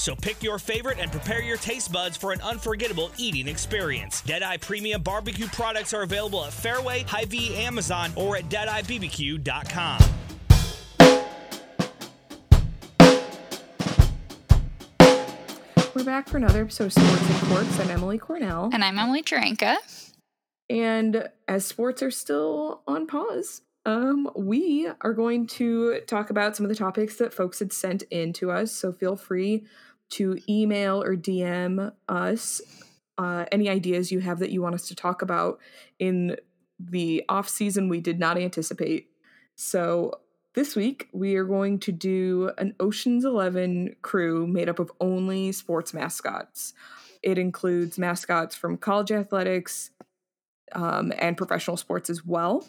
So pick your favorite and prepare your taste buds for an unforgettable eating experience. Deadeye Premium Barbecue products are available at Fairway, Hy-Vee, Amazon, or at DeadeyeBBQ.com. We're back for another episode of Sports and Corks. I'm Emily Cornell. And I'm Emily Jarenka. And as sports are still on pause, um, we are going to talk about some of the topics that folks had sent in to us. So feel free to email or DM us uh, any ideas you have that you want us to talk about in the off season we did not anticipate. So this week we are going to do an Ocean's 11 crew made up of only sports mascots. It includes mascots from college athletics um, and professional sports as well.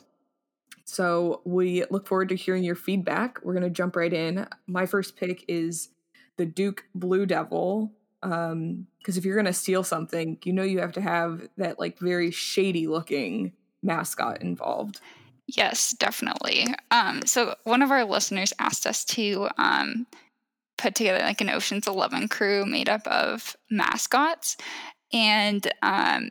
So we look forward to hearing your feedback. We're going to jump right in. My first pick is the Duke Blue Devil. Um, because if you're to steal something, you know you have to have that like very shady looking mascot involved. Yes, definitely. Um, so one of our listeners asked us to um, put together like an Ocean's Eleven crew made up of mascots, and um,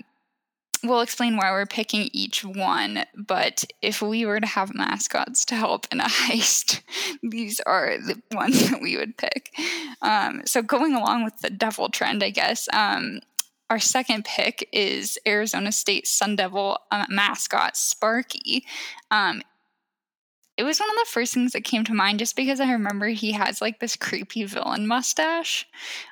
we'll explain why we're picking each one. But if we were to have mascots to help in a heist, these are the ones that we would pick. Um, so going along with the devil trend, I guess. Um, our second pick is Arizona State Sun Devil uh, mascot Sparky. Um, it was one of the first things that came to mind just because I remember he has like this creepy villain mustache.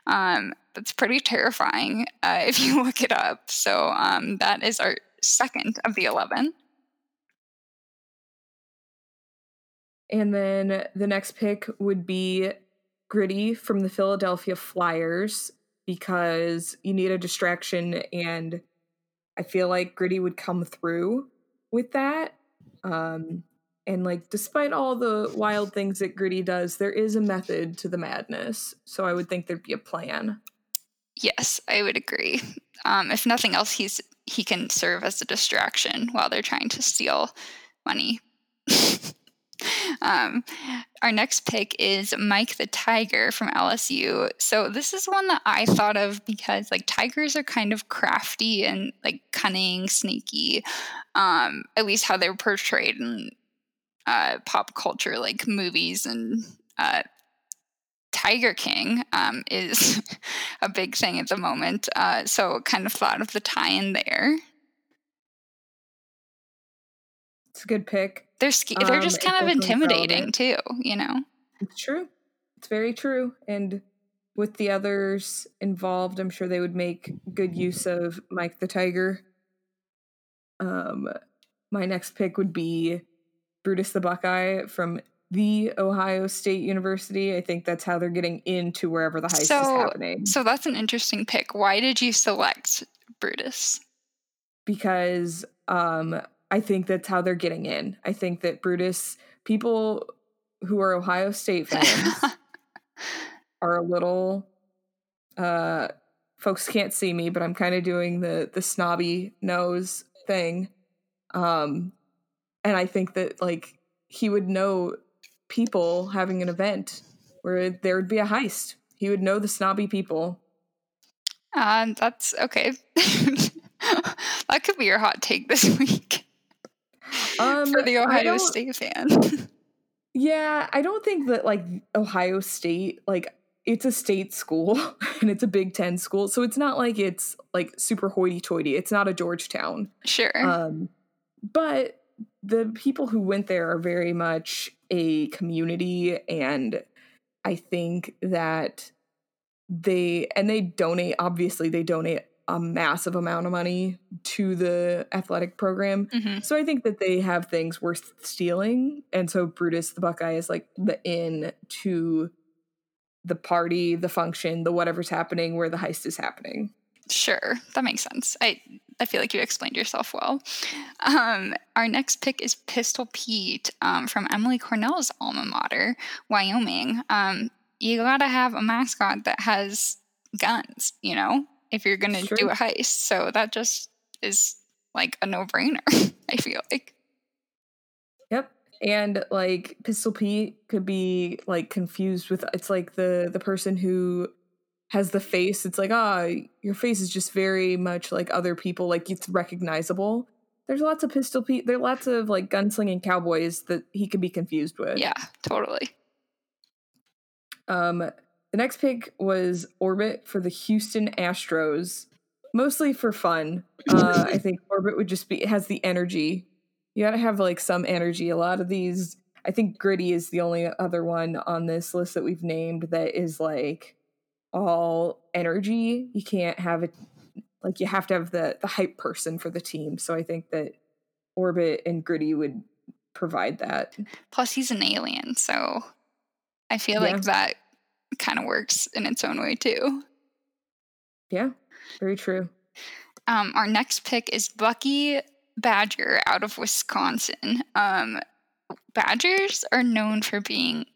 Um, that's pretty terrifying uh, if you look it up. So um, that is our second of the 11. And then the next pick would be Gritty from the Philadelphia Flyers because you need a distraction and I feel like Gritty would come through with that. Um, and like despite all the wild things that Gritty does, there is a method to the madness. So I would think there'd be a plan. Yes, I would agree. Um, if nothing else, he's he can serve as a distraction while they're trying to steal money. um, our next pick is Mike the Tiger from LSU. So this is one that I thought of because like tigers are kind of crafty and like cunning, sneaky. Um, at least how they're portrayed in uh, pop culture, like movies and uh, Tiger King um, is a big thing at the moment. Uh, so kind of thought of the tie in there. It's a good pick. They're sk- they're Um, just kind of intimidating too, you know. It's true. It's very true. And with the others involved, I'm sure they would make good use of Mike the Tiger. Um, my next pick would be Brutus the Buckeye from the Ohio State University. I think that's how they're getting into wherever the heist is So- happening. So that's an interesting pick. Why did you select Brutus? because um I think that's how they're getting in. I think that Brutus people who are Ohio State fans are a little uh folks can't see me, but I'm kind of doing the the snobby nose thing. Um and I think that like he would know people having an event where there would be a heist. He would know the snobby people. Um, that's okay. that could be your hot take this week Um for the Ohio State fan. Yeah, I don't think that like Ohio State, like it's a state school and it's a Big Ten school, so it's not like it's like super hoity-toity. It's not a Georgetown, sure. um, but the people who went there are very much a community, and I think that they and they donate. Obviously, they donate a massive amount of money to the athletic program. hmm So I think that they have things worth stealing, and so Brutus the Buckeye is like the in to the party, the function, the whatever's happening where the heist is happening. Sure, that makes sense. I I feel like you explained yourself well. Um, our next pick is Pistol Pete um, from Emily Cornell's alma mater, Wyoming. Um, you gotta have a mascot that has guns, you know, if you're gonna sure. do a heist. So that just is like a no brainer. I feel like. Yep, and like Pistol Pete could be like confused with it's like the the person who has the face. It's like, ah, oh, your face is just very much like other people. Like it's recognizable. There's lots of pistol Pete. There are lots of like gunslinging cowboys that he could be confused with. Yeah, totally. Um, the next pick was Orbit for the Houston Astros, mostly for fun. Uh, I think Orbit would just be it has the energy. You got to have like some energy. A lot of these, I think Gritty is the only other one on this list that we've named that is like all energy. You can't have it like you have to have the the hype person for the team. So I think that Orbit and Gritty would provide that. Plus he's an alien, so I feel yeah. like that kind of works in its own way too. Yeah, very true. Um, our next pick is Bucky Badger out of Wisconsin. Um, badgers are known for being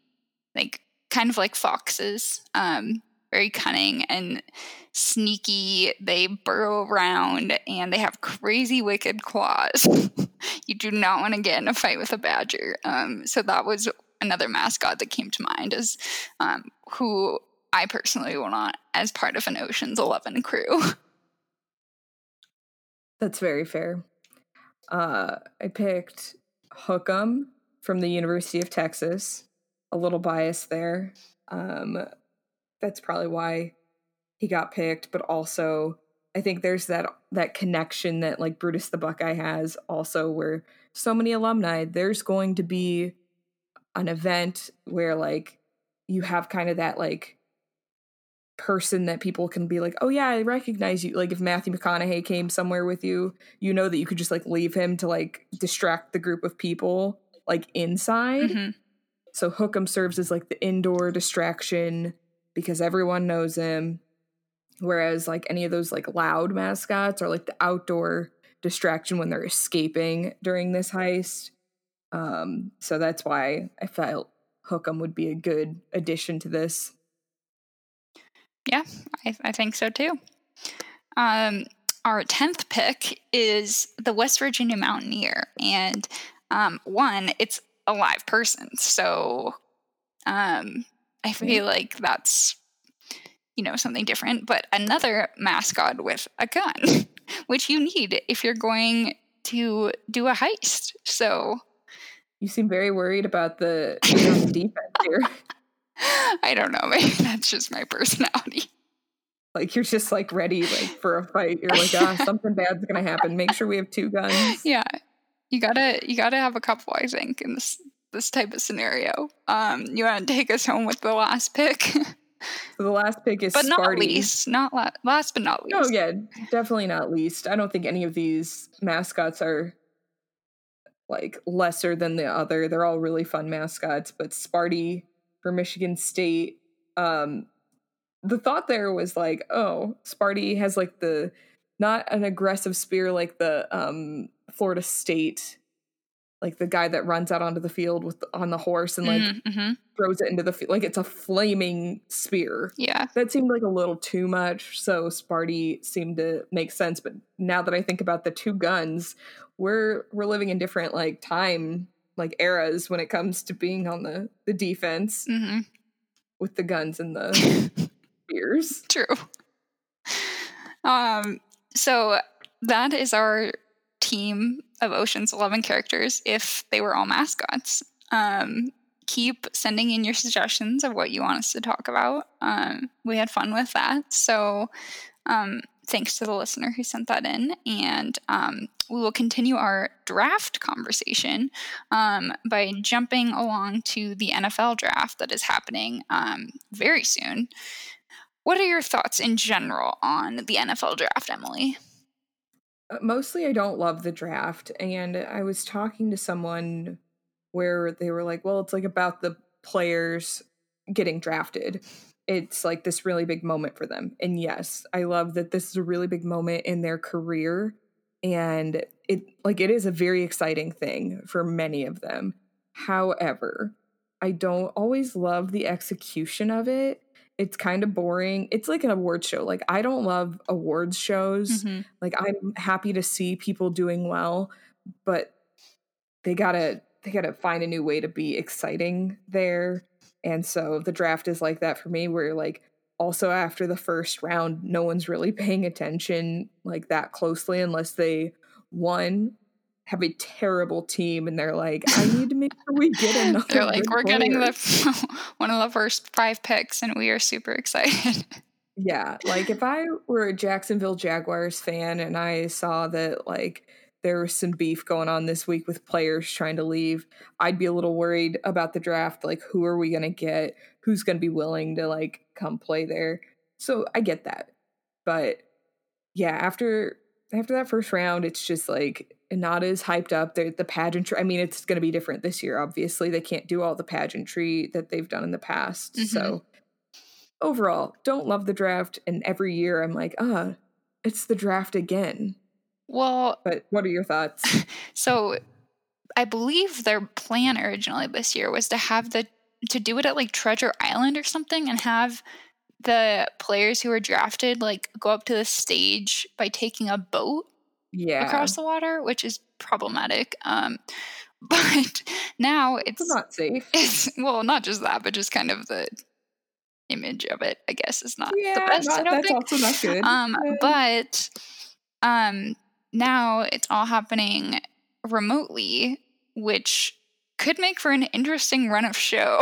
like kind of like foxes. Um, very cunning and sneaky. They burrow around and they have crazy, wicked claws. you do not want to get in a fight with a badger. Um, so that was another mascot that came to mind as um, who I personally will not as part of an Ocean's Eleven crew. That's very fair. Uh, I picked Hook 'Em from the University of Texas. A little bias there. Um, that's probably why he got picked, but also I think there's that that connection that like Brutus the Buckeye has also where so many alumni there's going to be an event where like you have kind of that like person that people can be like, "Oh yeah, I recognize you." Like if Matthew McConaughey came somewhere with you, you know that you could just like leave him to like distract the group of people like inside. Mm-hmm. So Hook 'Em serves as like the indoor distraction because everyone knows him. Whereas like any of those like loud mascots are like the outdoor distraction when they're escaping during this heist. Um, so that's why I felt Hook 'Em would be a good addition to this. Yeah, I, I think so too. Um, our 10th pick is the West Virginia Mountaineer. And um, one, it's a live person. So um, I feel like that's you know something different. But another mascot with a gun, which you need if you're going to do a heist. So you seem very worried about the defense here. I don't know. Maybe that's just my personality. Like you're just like ready like for a fight. You're like, ah, something bad's gonna happen. Make sure we have two guns. Yeah. You gotta you gotta have a couple, I think, in this this type of scenario. Um, you want to take us home with the last pick? so the last pick is but Sparty. not least, not la- last but not least. Oh yeah, definitely not least. I don't think any of these mascots are like lesser than the other. They're all really fun mascots, but Sparty for Michigan State. Um, the thought there was like, oh, Sparty has like the not an aggressive spear like the um Florida State like the guy that runs out onto the field with on the horse and like mm-hmm, mm-hmm. throws it into the field like it's a flaming spear. Yeah. That seemed like a little too much, so Sparty seemed to make sense, but now that I think about the two guns, we're we're living in different like time like eras when it comes to being on the the defense mm-hmm. with the guns and the spears. True. Um so that is our team of Ocean's 11 characters if they were all mascots. Um, keep sending in your suggestions of what you want us to talk about. Um, we had fun with that. So, um, thanks to the listener who sent that in. And um, we will continue our draft conversation um, by jumping along to the NFL draft that is happening um, very soon. What are your thoughts in general on the NFL draft, Emily? Mostly I don't love the draft. And I was talking to someone where they were like, well, it's like about the players getting drafted. it's like this really big moment for them. And yes, I love that this is a really big moment in their career and it like it is a very exciting thing for many of them. However, I don't always love the execution of it. It's kind of boring. It's like an award show. Like I don't love awards shows. Mhm. Like I'm happy to see people doing well, but they got to they got to find a new way to be exciting there. And so the draft is like that for me where like also after the first round no one's really paying attention like that closely unless they one have a terrible team and they're like I need to make sure we get another They're like, we're getting the one of the first five picks, and we are super excited. Yeah, like if I were a Jacksonville Jaguars fan and I saw that like there was some beef going on this week with players trying to leave, I'd be a little worried about the draft. Like, who are we going to get? Who's going to be willing to like come play there? So I get that, but yeah, after after that first round, it's just like not as hyped up. The the pageantry. I mean, it's going to be different this year. Obviously, they can't do all the pageantry that they've done in the past. Mhm. So overall, don't love the draft. And every year, I'm like, ah, it's the draft again. Well, But what are your thoughts? so I believe their plan originally this year was to have the to do it at like Treasure Island or something and have the players who were drafted like go up to the stage by taking a boat yeah, across the water, which is problematic. Um, but now it's it's not safe. it's well, not just that, but just kind of the image of it. I guess is not yeah, the best. I don't that's think. also not good. Um, Yeah. but um, now it's all happening remotely, which could make for an interesting run of show.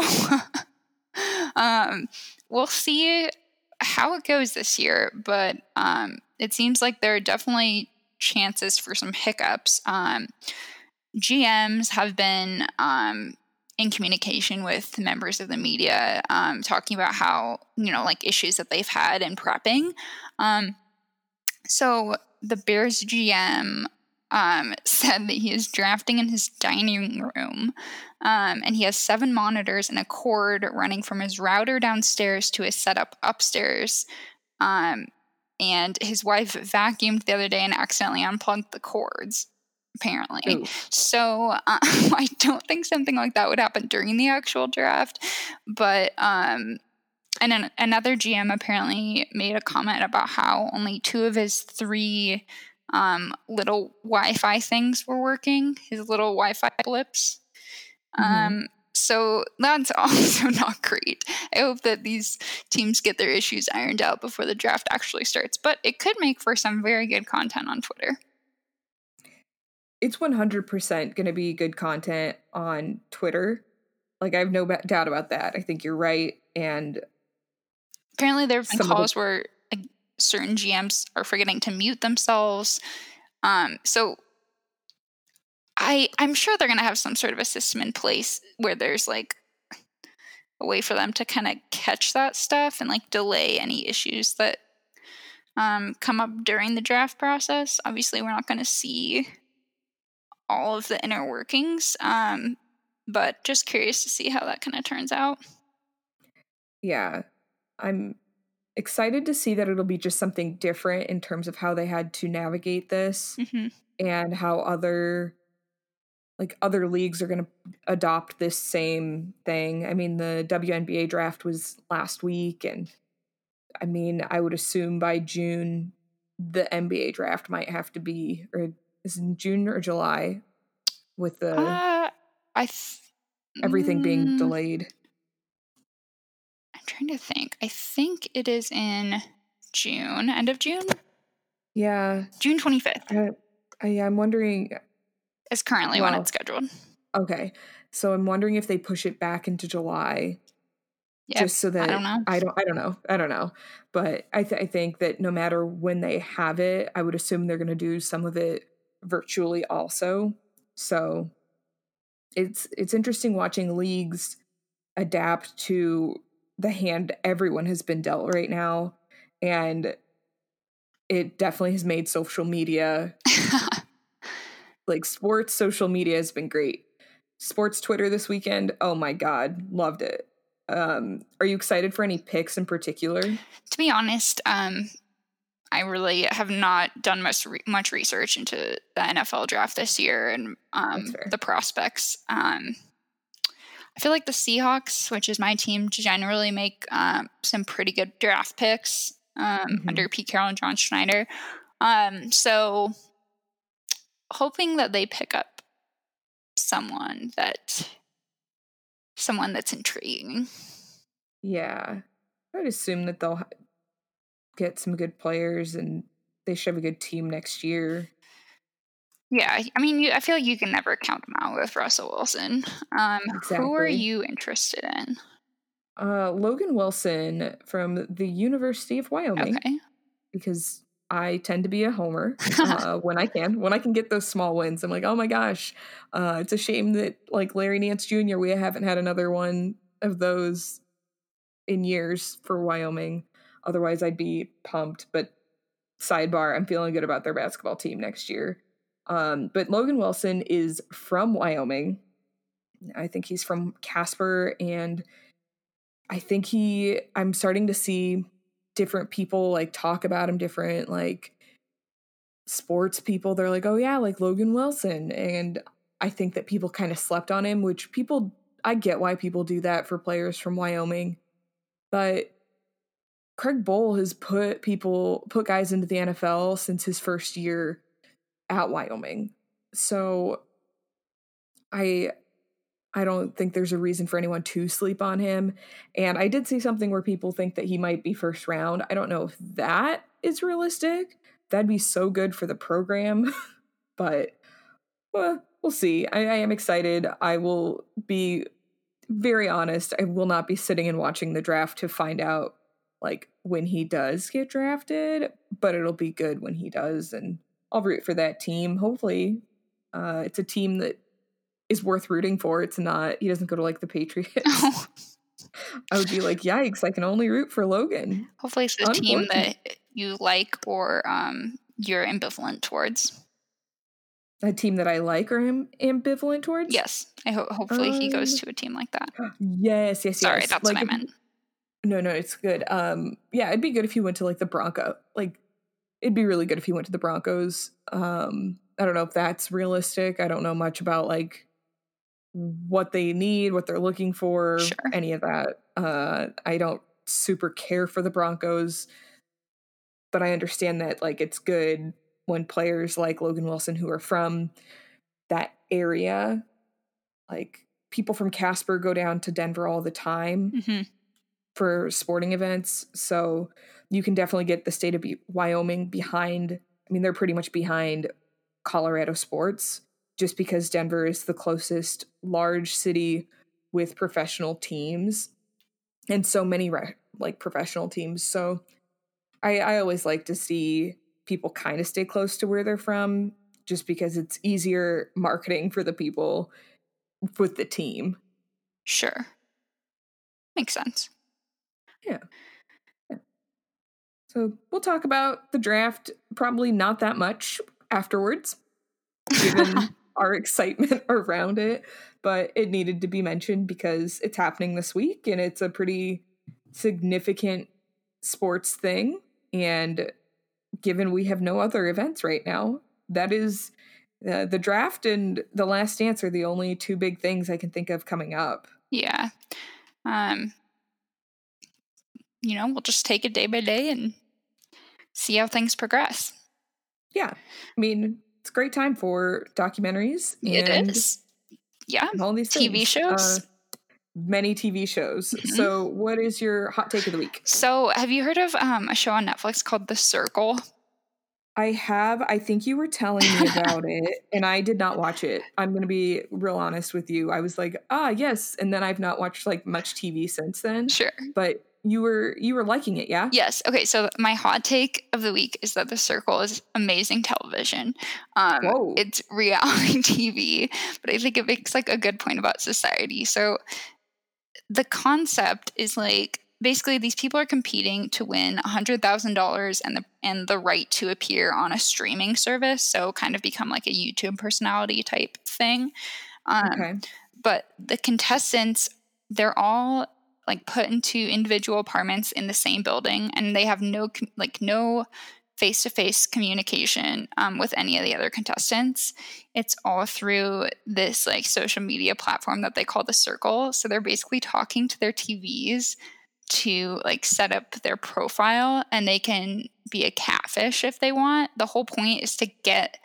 um, we'll see how it goes this year, but um, it seems like there are definitely chances for some hiccups. Um, GMs have been um, in communication with members of the media, um, talking about how you know like issues that they've had in prepping. Um, so the Bears GM um, said that he is drafting in his dining room, um, and he has seven monitors and a cord running from his router downstairs to his setup upstairs. Um, and his wife vacuumed the other day and accidentally unplugged the cords. Apparently, Ooh. so uh, I don't think something like that would happen during the actual draft, but um, and then another GM apparently made a comment about how only two of his three um, little Wi-Fi things were working, his little Wi-Fi blips. Mhm. Um, so that's also not great. I hope that these teams get their issues ironed out before the draft actually starts, but it could make for some very good content on Twitter. it's 100% going to be good content on Twitter. Like I have no doubt about that. I think you're right and Apparently, there have been of the- calls where like, certain GMs are forgetting to mute themselves. Um, so I I'm sure they're gonna have some sort of a system in place where there's like a way for them to kind of catch that stuff and like delay any issues that um, come up during the draft process. Obviously, we're not going to see all of the inner workings, um, but just curious to see how that kind of turns out. yeah, I'm excited to see that it'll be just something different in terms of how they had to navigate this hmm and how other like other leagues are going to adopt this same thing. I mean, the WNBA draft was last week and I mean, I would assume by June the NBA draft might have to be or is it in June or July with the Uh, I th- everything being mm, delayed. I'm trying to think. I think it is in June, end of June, Yeah, June 25th I, I, I'm wondering. Is currently when it's scheduled. Okay, so I'm wondering if they push it back into July, Yeah, just so that I don't know. I don't. I don't know. I don't know. But I, th- I think that no matter when they have it, I would assume they're going to do some of it virtually also. So it's it's interesting watching leagues adapt to the hand everyone has been dealt right now, and it definitely has made social media like sports social media has been great. Sports Twitter this weekend, oh my god, loved it. Um, are you excited for any picks in particular? To be honest, um, I really have not done much re- much research into the NFL draft this year and um, the prospects. Um, I feel like the Seahawks, which is my team, generally make um, some pretty good draft picks um, mm-hmm. under Pete Carroll and John Schneider. Um, so, hoping that they pick up someone that someone that's intriguing. Yeah, I'd assume that they'll get some good players and they should have a good team next year. Yeah, I mean, you, I feel like you can never count them out with Russell Wilson. Um, exactly. Who are you interested in? Uh, Logan Wilson from the University of Wyoming. Okay. Because I tend to be a homer uh, when I can. When I can get those small wins, I'm like, oh my gosh, uh, it's a shame that like Larry Nance Jr. We haven't had another one of those in years for Wyoming. Otherwise, I'd be pumped. But sidebar, I'm feeling good about their basketball team next year. Um, but Logan Wilson is from Wyoming. I think he's from Casper, and I think he. I'm starting to see different people like talk about him different, like sports people. They're like, oh yeah, like Logan Wilson, and I think that people kind of slept on him, which people. I get why people do that for players from Wyoming, but Craig Bohl has put people put guys into the NFL since his first year at Wyoming. So I I don't think there's a reason for anyone to sleep on him. And I did see something where people think that he might be first round. I don't know if that is realistic. That'd be so good for the program. but well, we'll see. I, I am excited. I will be very honest. I will not be sitting and watching the draft to find out like when he does get drafted, but it'll be good when he does. And I'll root for that team. Hopefully, uh, it's a team that is worth rooting for. It's not. He doesn't go to like the Patriots. I would be like, yikes! I can only root for Logan. Hopefully, it's a team that you like or um, you're ambivalent towards. A team that I like or am ambivalent towards. Yes, I hope. hopefully um, he goes um, to a team like that. Yes, yes, Sorry, yes. that's like, what I meant. No, no, it's good. Um, yeah, it'd be good if he went to like the Bronco. Like it'd be really good if he went to the Broncos. Um, I don't know if that's realistic. I don't know much about like what they need, what they're looking for, sure. any of that. Uh, I don't super care for the Broncos, but I understand that like it's good when players like Logan Wilson who are from that area, like people from Casper go down to Denver all the time mm-hmm. for sporting events. So you can definitely get the state of Wyoming behind. I mean, they're pretty much behind Colorado sports just because Denver is the closest large city with professional teams and so many re- like professional teams. So I, I always like to see people kind of stay close to where they're from just because it's easier marketing for the people with the team. Sure. Makes sense. Yeah. yeah. So we'll talk about the draft probably not that much afterwards, given our excitement around it. But it needed to be mentioned because it's happening this week and it's a pretty significant sports thing. And given we have no other events right now, that is uh, the draft and the last dance are the only two big things I can think of coming up. Yeah. Um, you know, we'll just take it day by day and see how things progress. Yeah. I mean, it's a great time for documentaries. it is. Yeah. All these TV things. shows. Uh, many TV shows. Mm-hmm. So, what is your hot take of the week? So, have you heard of um, a show on Netflix called The Circle? I have. I think you were telling me about it, and I did not watch it. I'm going to be real honest with you. I was like, ah, yes, and then I've not watched like much TV since then. Sure. But you were you were liking it, yeah? Yes. Okay. So my hot take of the week is that The Circle is amazing television. Um, Whoa. It's reality TV, but I think it makes like a good point about society. So the concept is like basically these people are competing to win $100,000 and the and the right to appear on a streaming service, so kind of become like a YouTube personality type thing. Um, okay. But the contestants, they're all like put into individual apartments in the same building and they have no like no face-to-face communication um, with any of the other contestants it's all through this like social media platform that they call the circle so they're basically talking to their tvs to like set up their profile and they can be a catfish if they want the whole point is to get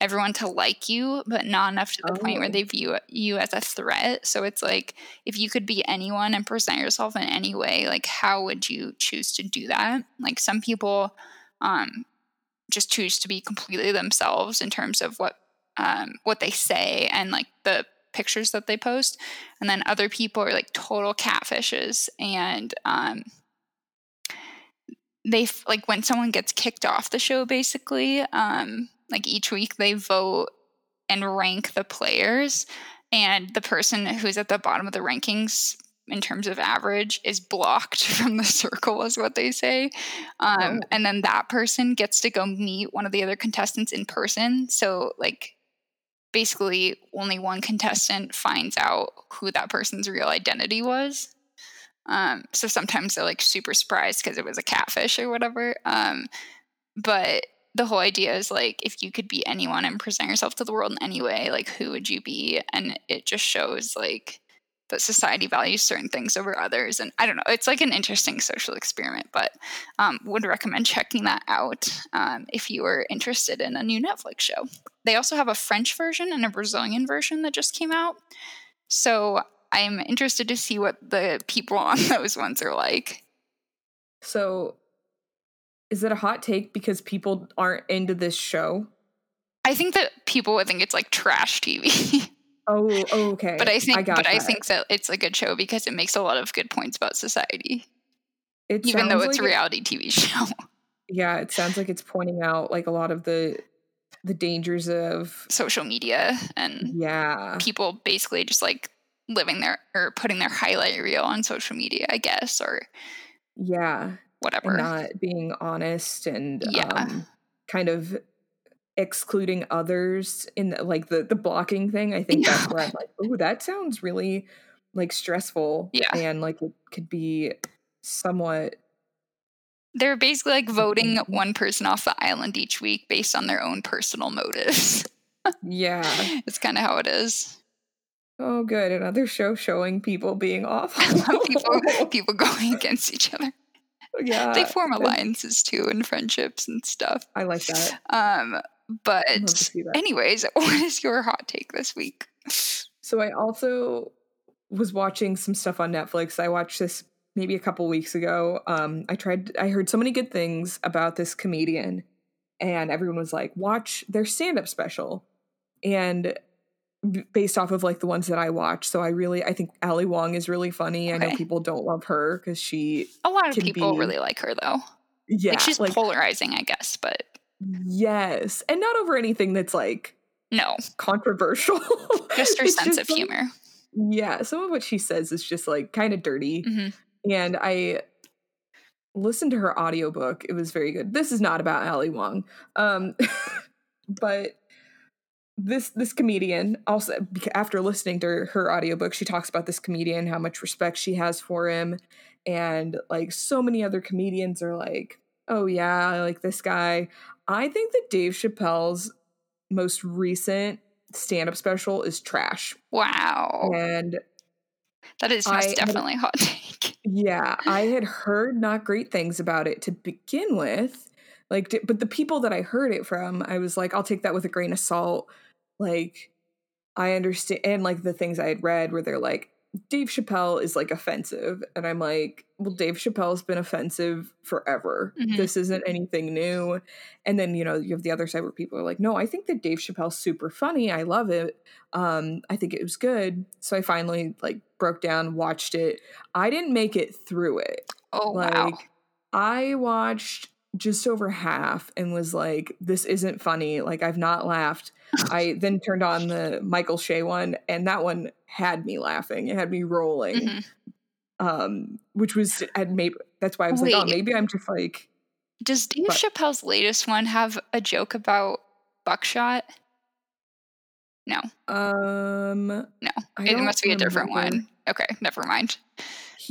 everyone to like you, but not enough to the oh. point where oh. they view you as a threat. So it's like if you could be anyone and present yourself in any way, like how would you choose to do that? Like some people um, just choose to be completely themselves in terms of what um, what they say and like the pictures that they post, and then other people are like total catfishes and um, they like when someone gets kicked off the show basically um like each week they vote and rank the players and the person who's at the bottom of the rankings in terms of average is blocked from the circle is what they say um, oh. and then that person gets to go meet one of the other contestants in person so like basically only one contestant finds out who that person's real identity was um, so sometimes they're like super surprised because it was a catfish or whatever um, but the whole idea is like if you could be anyone and present yourself to the world in any way, like who would you be? And it just shows like that society values certain things over others. And I don't know, it's like an interesting social experiment, but um, would recommend checking that out um, if you are interested in a new Netflix show. They also have a French version and a Brazilian version that just came out. So I'm interested to see what the people on those ones are like. So is it a hot take because people aren't into this show? I think that people would think it's like trash TV. oh, okay. But I think, I but that. I think that it's a good show because it makes a lot of good points about society. It even though it's like a reality it, TV show. Yeah, it sounds like it's pointing out like a lot of the the dangers of social media and yeah, people basically just like living their or putting their highlight reel on social media, I guess, or yeah, whatever. not being honest and yeah. um, kind of excluding others in the, like the the blocking thing. I think yeah. that's where I'm like, oh, that sounds really like stressful. Yeah. And like it could be somewhat they're basically like voting one person off the island each week based on their own personal motives. yeah. It's kind of how it is. Oh, good. Another show showing people being off. people, people going against each other yeah. They form alliances too and friendships and stuff. I like that. Um, but anyways, what is your hot take this week? So I also was watching some stuff on Netflix. I watched this maybe a couple weeks ago. Um, I tried I heard so many good things about this comedian and everyone was like, watch their stand-up special. And based off of like the ones that I watch. So I really I think Ali Wong is really funny. Okay. I know people don't love her because she a lot of people be, really like her though. Yeah, like she's like, polarizing, I guess, but yes, and not over anything that's like no controversial. Just her sense just of humor. yeah, some of what she says is just like kind of dirty, mm-hmm. and I listened to her audiobook. It was very good. This is not about Ali Wong, um, but this this comedian also after listening to her audiobook she talks about this comedian how much respect she has for him and like so many other comedians are like oh yeah i like this guy. I think that dave chappelle's most recent stand-up special is trash. Wow. And that is most definitely had, hot take. Yeah i had heard not great things about it to begin with like but the people that i heard it from i was like i'll take that with a grain of salt. Like I understand and like the things I had read where they're like Dave Chappelle is like offensive and I'm like well Dave Chappelle's been offensive forever. Mm-hmm. This isn't anything new. And then you know you have the other side where people are like no I think that Dave Chappelle's super funny. I love it. Um I think it was good. So I finally like broke down watched it. I didn't make it through it. Oh like wow. I watched just over half and was like this isn't funny. Like I've not laughed I then turned on the Michael Che one, and that one had me laughing. It had me rolling. Mm-hmm. Um, which was had maybe that's why I was Wait, like, oh, maybe I'm just like. Does Dave but, Chappelle's latest one have a joke about buckshot? No. Um. No, it must be a different one. Okay, never mind.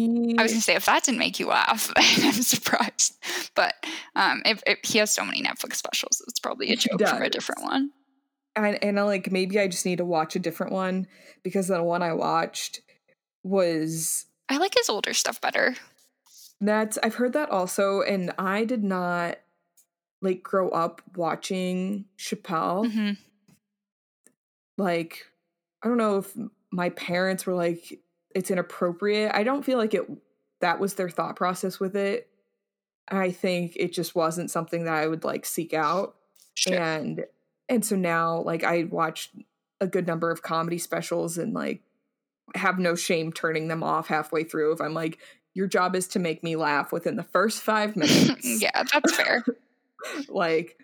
He I was gonna say if that didn't make you laugh, I'm surprised. But um, if, if he has so many Netflix specials, it's probably a joke from a different one. and, and I like maybe I just need to watch a different one because the one I watched was I like his older stuff better. that's I've heard that also, and I did not like grow up watching Chappelle. hmm Like I don't know if my parents were like it's inappropriate. I don't feel like it that was their thought process with it. I think it just wasn't something that I would like seek out. Sure. and and so now like i watched a good number of comedy specials and like have no shame turning them off halfway through if i'm like your job is to make me laugh within the first five minutes yeah, that's fair. like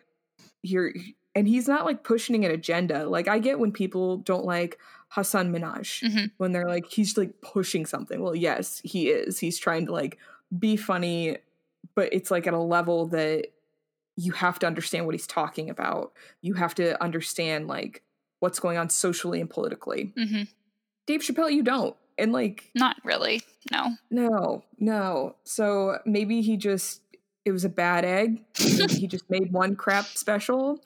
you're and he's not like pushing an agenda like i get when people don't like hasan minhaj Mhm. when they're like he's like pushing something. Well yes he is. He's trying to like be funny but it's like at a level that you have to understand what he's talking about. You have to understand like what's going on socially and politically. Hmm dave chappelle you don't. And like Not really. No. no. No. So maybe he just it was a bad egg. He just made one crap special.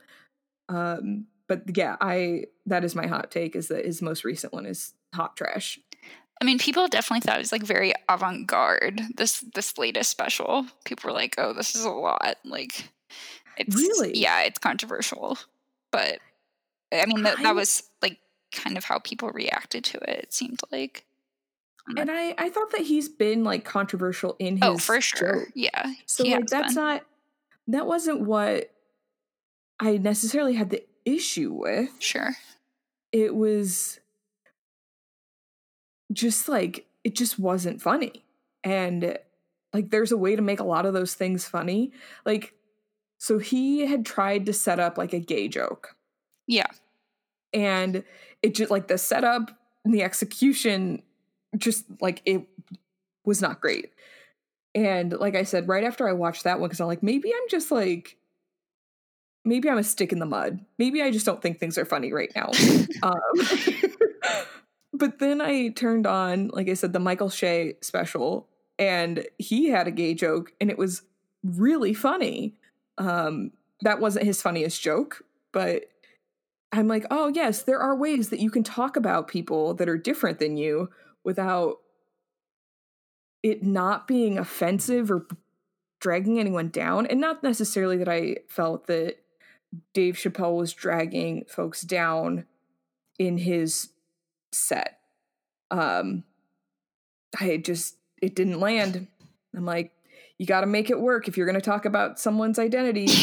Um but yeah i that is my hot take is that his most recent one is hot trash I mean, people definitely thought it was like very avant garde. This this latest special, people were like, "Oh, this is a lot." Like, it's Really? yeah, it's controversial, but I mean, that, I- that was like kind of how people reacted to it. It seemed like. and i i thought that he's been like controversial in oh, his Oh, for sure. joke. Yeah. so like that's been. not that wasn't what i necessarily had the issue with sure. it was just like it just wasn't funny and like there's a way to make a lot of those things funny like so he had tried to set up like a gay joke Yeah. and it just like the setup and the execution just like it was not great and like i said right after i watched that one because i'm like maybe i'm just like maybe i'm a stick in the mud. Maybe i just don't think things are funny right now. Um, but then i turned on like i said the michael che special and he had a gay joke and it was really funny. Um that wasn't his funniest joke but i'm like oh yes there are ways that you can talk about people that are different than you without it not being offensive or dragging anyone down. And not necessarily that i felt that dave chappelle was dragging folks down in his set. Um i just it didn't land. I'm like you got to make it work if you're going to talk about someone's identity.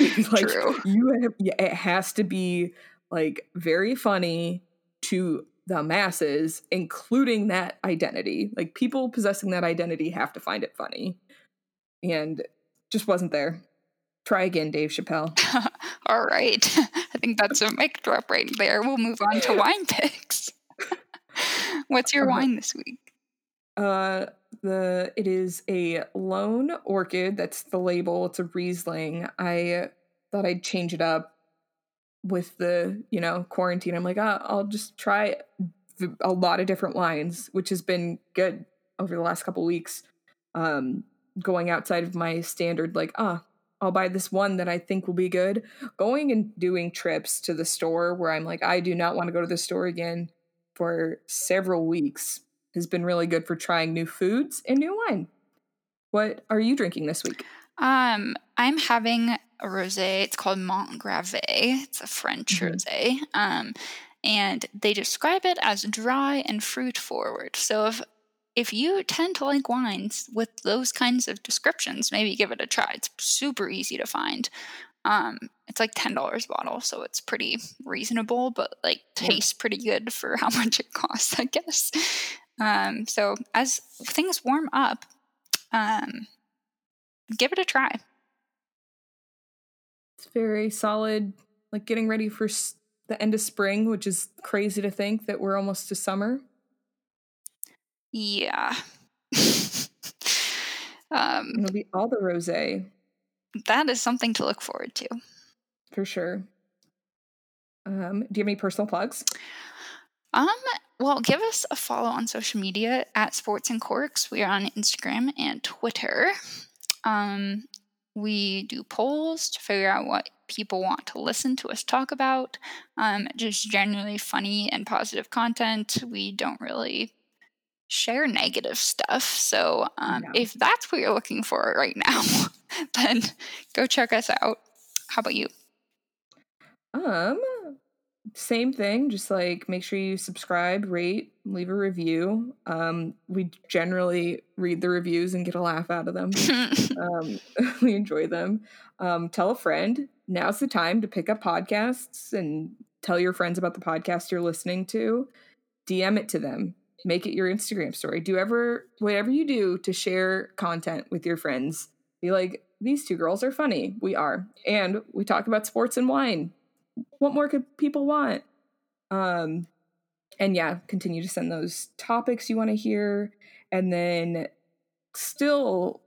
Yeah. like True. you have it has to be like very funny to the masses including that identity. Like people possessing that identity have to find it funny. And just wasn't there try again dave chappelle All right. I think that's a mic drop right there. We'll move on to wine picks. What's your Uh-huh. wine this week? Uh, the it is a lone orchid. That's the label. It's a Riesling. I thought I'd change it up with the you know quarantine. I'm like, ah, I'll just try a lot of different wines, which has been good over the last couple weeks. Um, going outside of my standard, like, ah, I'll buy this one that I think will be good. Going and doing trips to the store where I'm like, I do not want to go to the store again for several weeks has been really good for trying new foods and new wine. What are you drinking this week? Um, I'm having a rosé. It's called Mont Gravet. It's a French Mhm. rosé. Um, and they describe it as dry and fruit forward. So if if you tend to like wines with those kinds of descriptions, maybe give it a try. It's super easy to find. Um, it's like ten dollars a bottle, so it's pretty reasonable, but like tastes pretty good for how much it costs, I guess. Um, so as things warm up, um, give it a try. It's very solid, like getting ready for the end of spring, which is crazy to think that we're almost to summer. Yeah. um, It'll be all the rosé that is something to look forward to. for sure. Um, do you have any personal plugs? Um, well, give us a follow on social media at Sports and Corks. We are on Instagram and Twitter. Um, we do polls to figure out what people want to listen to us talk about. Um, just generally funny and positive content. We don't really share negative stuff. So um, if that's what you're looking for right now, then go check us out. How about you? Um, same thing. Just like make sure you subscribe, rate, leave a review. Um, we generally read the reviews and get a laugh out of them. um, we enjoy them. Um, tell a friend. Now's the time to pick up podcasts and tell your friends about the podcast you're listening to. DM it to them. Make it your Instagram story. Do ever whatever you do to share content with your friends. Be like, these two girls are funny. We are. And we talk about sports and wine what more could people want? Um, and yeah, continue to send those topics you want to hear. And then, still,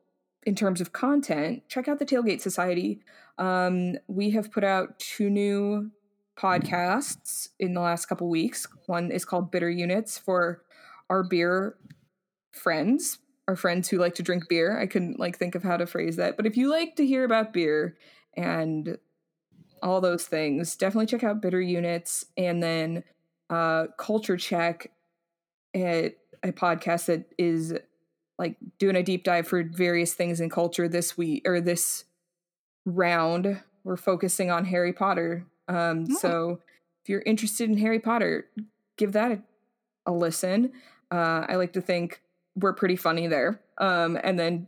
in terms of content, check out the Tailgate Society. Um, we have put out two new podcasts in the last couple weeks. One is called Bitter Units for our beer friends, our friends who like to drink beer. I couldn't like think of how to phrase that, but if you like to hear about beer and all those things. Definitely check out Bitter Units and then uh, Culture Check, at a podcast that is like doing a deep dive for various things in culture this week or this round. We're focusing on Harry Potter. Um, oh. So if you're interested in Harry Potter, give that a, a listen. Uh, I like to think we're pretty funny there. Um, and then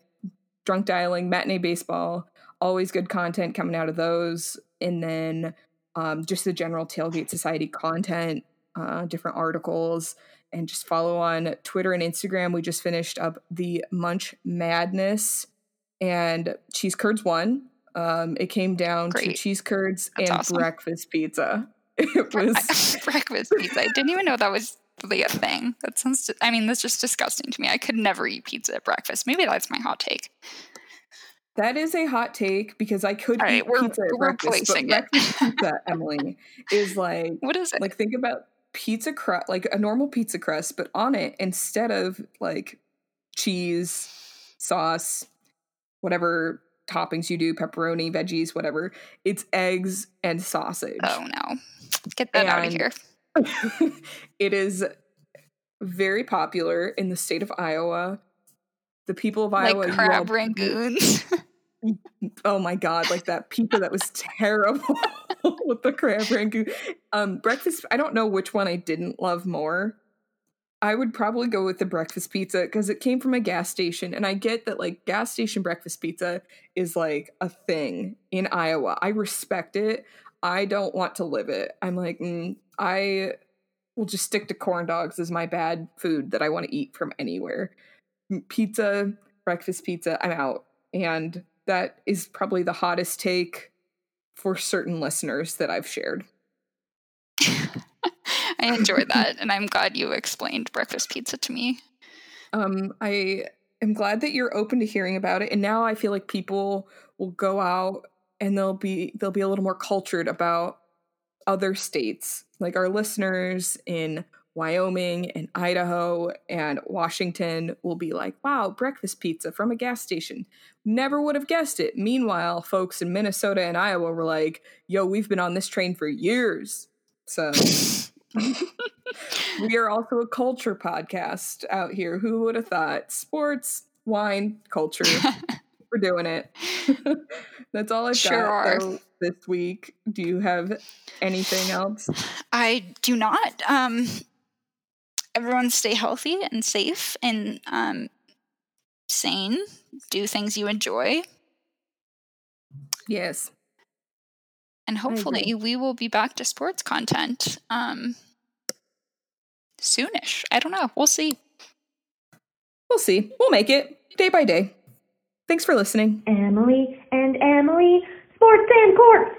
drunk dialing, matinee baseball, always good content coming out of those and then um, just the general tailgate society content uh, different articles and just follow on twitter and instagram we just finished up the munch madness and cheese curds won um, it came down Great. to cheese curds That's and awesome. breakfast pizza it was breakfast pizza i didn't even know that was a thing that sounds i mean that's just disgusting to me i could never eat pizza at breakfast maybe that's my hot take that is a hot take because I could All eat right, pizza at breakfast, but breakfast pizza, Emily, is like what is it? Like think about pizza crust, like a normal pizza crust, but on it instead of like cheese, sauce, whatever toppings you do, pepperoni, veggies, whatever, it's eggs and sausage. Oh no, get that and out of here! it is very popular in the state of Iowa. The people of Iowa, like crab rangoons. oh my god, like that pizza that was terrible with the crab rangoon. Um, breakfast. I don't know which one I didn't love more. I would probably go with the breakfast pizza because it came from a gas station, and I get that like gas station breakfast pizza is like a thing in Iowa. I respect it. I don't want to live it. I'm like, mm, I will just stick to corn dogs as my bad food that I want to eat from anywhere. Pizza, breakfast pizza, I'm out. And that is probably the hottest take for certain listeners that I've shared. I enjoyed that, and I'm glad you explained breakfast pizza to me. Um, I am glad that you're open to hearing about it, and now I feel like people will go out and they'll be they'll be a little more cultured about other states, like our listeners in Wyoming and Idaho and Washington will be like, wow, breakfast pizza from a gas station. Never would have guessed it. Meanwhile, folks in Minnesota and Iowa were like, yo, we've been on this train for years. So we are also a culture podcast out here. Who would have thought? Sports, wine, culture. We're doing it. That's all I've sure got this week. Do you have anything else? I do not. Um, everyone stay healthy and safe and um, sane. Do things you enjoy. Yes. And hopefully we will be back to sports content um, soonish. I don't know. We'll see. We'll see. We'll make it day by day. Thanks for listening. Emily and Emily, Sports and Corks.